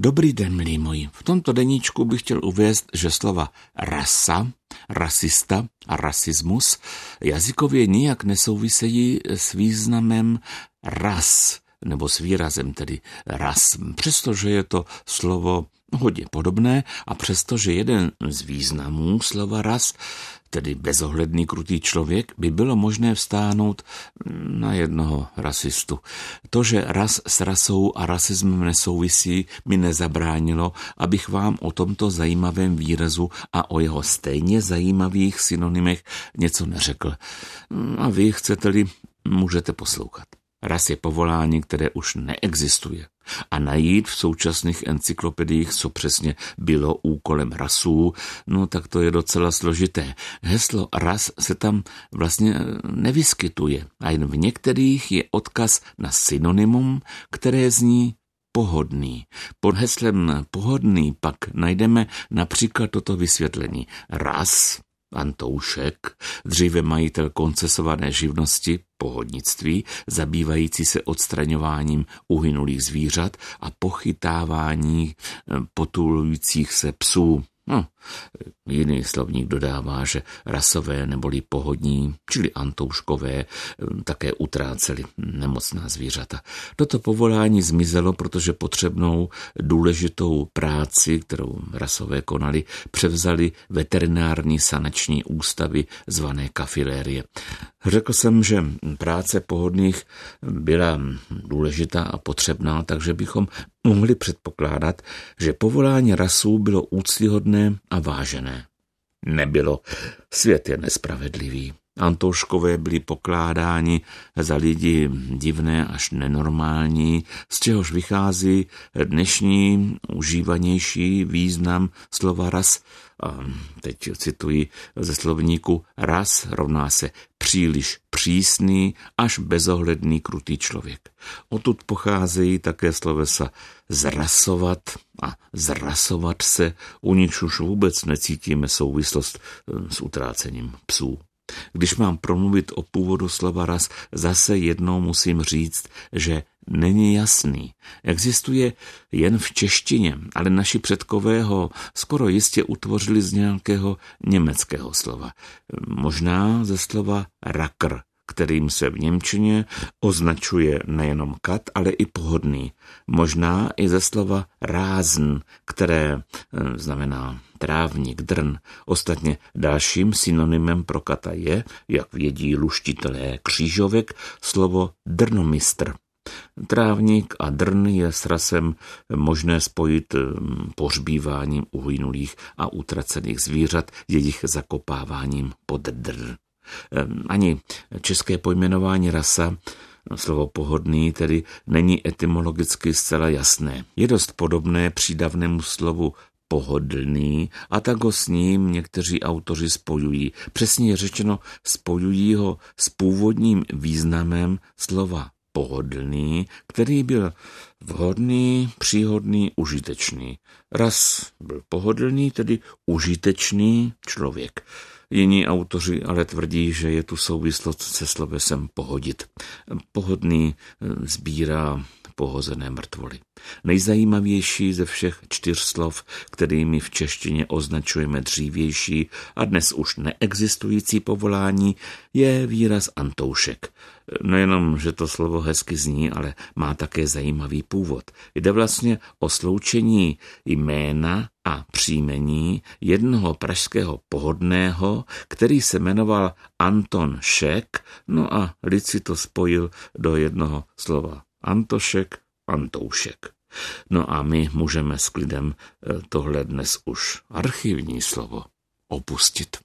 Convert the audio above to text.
Dobrý den, milí moji. V tomto deníčku bych chtěl uvést, že slova rasa, rasista a rasismus jazykově nijak nesouvisejí s významem ras, nebo s výrazem tedy ras, přestože je to slovo hodně podobné a přestože jeden z významů slova ras tedy bezohledný krutý člověk, by bylo možné vstáhnout na jednoho rasistu. To, že ras s rasou a rasismem nesouvisí, mi nezabránilo, abych vám o tomto zajímavém výrazu a o jeho stejně zajímavých synonymech něco neřekl. A vy chcete-li, můžete poslouchat. Ras je povolání, které už neexistuje. A najít v současných encyklopediích, co přesně bylo úkolem rasů, no tak to je docela složité. Heslo ras se tam vlastně nevyskytuje a jen v některých je odkaz na synonymum, které zní pohodný. Pod heslem pohodný pak najdeme například toto vysvětlení. Ras Antoušek, dříve majitel koncesované živnosti, pohodnictví, zabývající se odstraňováním uhynulých zvířat a pochytávání eh, potulujících se psů. No, jiný slovník dodává, že rasové neboli pohodní, čili antouškové, také utráceli nemocná zvířata. Toto povolání zmizelo, protože potřebnou důležitou práci, kterou rasové konali, převzali veterinární sanační ústavy zvané kafilérie. Řekl jsem, že práce pohodných byla důležitá a potřebná, takže bychom mohli předpokládat, že povolání rasů bylo úctyhodné a vážené. Nebylo. Svět je nespravedlivý. Antouškové byli pokládáni za lidi divné až nenormální, z čehož vychází dnešní užívanější význam slova ras. A teď cituji ze slovníku ras rovná se příliš přísný až bezohledný krutý člověk. Odtud pocházejí také slovesa zrasovat a zrasovat se, u nichž už vůbec necítíme souvislost s utrácením psů. Když mám promluvit o původu slova ras, zase jednou musím říct, že není jasný. Existuje jen v češtině, ale naši předkové ho skoro jistě utvořili z nějakého německého slova. Možná ze slova rakr, kterým se v Němčině označuje nejenom kat, ale i pohodný. Možná i ze slova rázn, které eh, znamená trávník, drn. Ostatně dalším synonymem pro kata je, jak vědí luštitelé křížovek, slovo drnomistr. Trávník a drn je s rasem možné spojit hm, pohřbíváním uhynulých a utracených zvířat, jejich zakopáváním pod drn. Hm, ani české pojmenování rasa Slovo pohodný tedy není etymologicky zcela jasné. Je dost podobné přídavnému slovu pohodlný a tak ho s ním někteří autoři spojují. Přesně řečeno, spojují ho s původním významem slova pohodlný, který byl vhodný, příhodný, užitečný. Raz byl pohodlný, tedy užitečný člověk. Jiní autoři ale tvrdí, že je tu souvislost se slovesem pohodit. Pohodný eh, sbírá pohozené mrtvoly. Nejzajímavější ze všech čtyř slov, kterými v češtině označujeme dřívější a dnes už neexistující povolání, je výraz Antoušek. Nejenom, že to slovo hezky zní, ale má také zajímavý původ. Jde vlastně o sloučení jména a příjmení jednoho pražského pohodného, který se jmenoval Anton Šek, no a lid si to spojil do jednoho slova. Antošek, Antoušek. No a my můžeme s klidem eh, tohle dnes už archivní slovo opustit.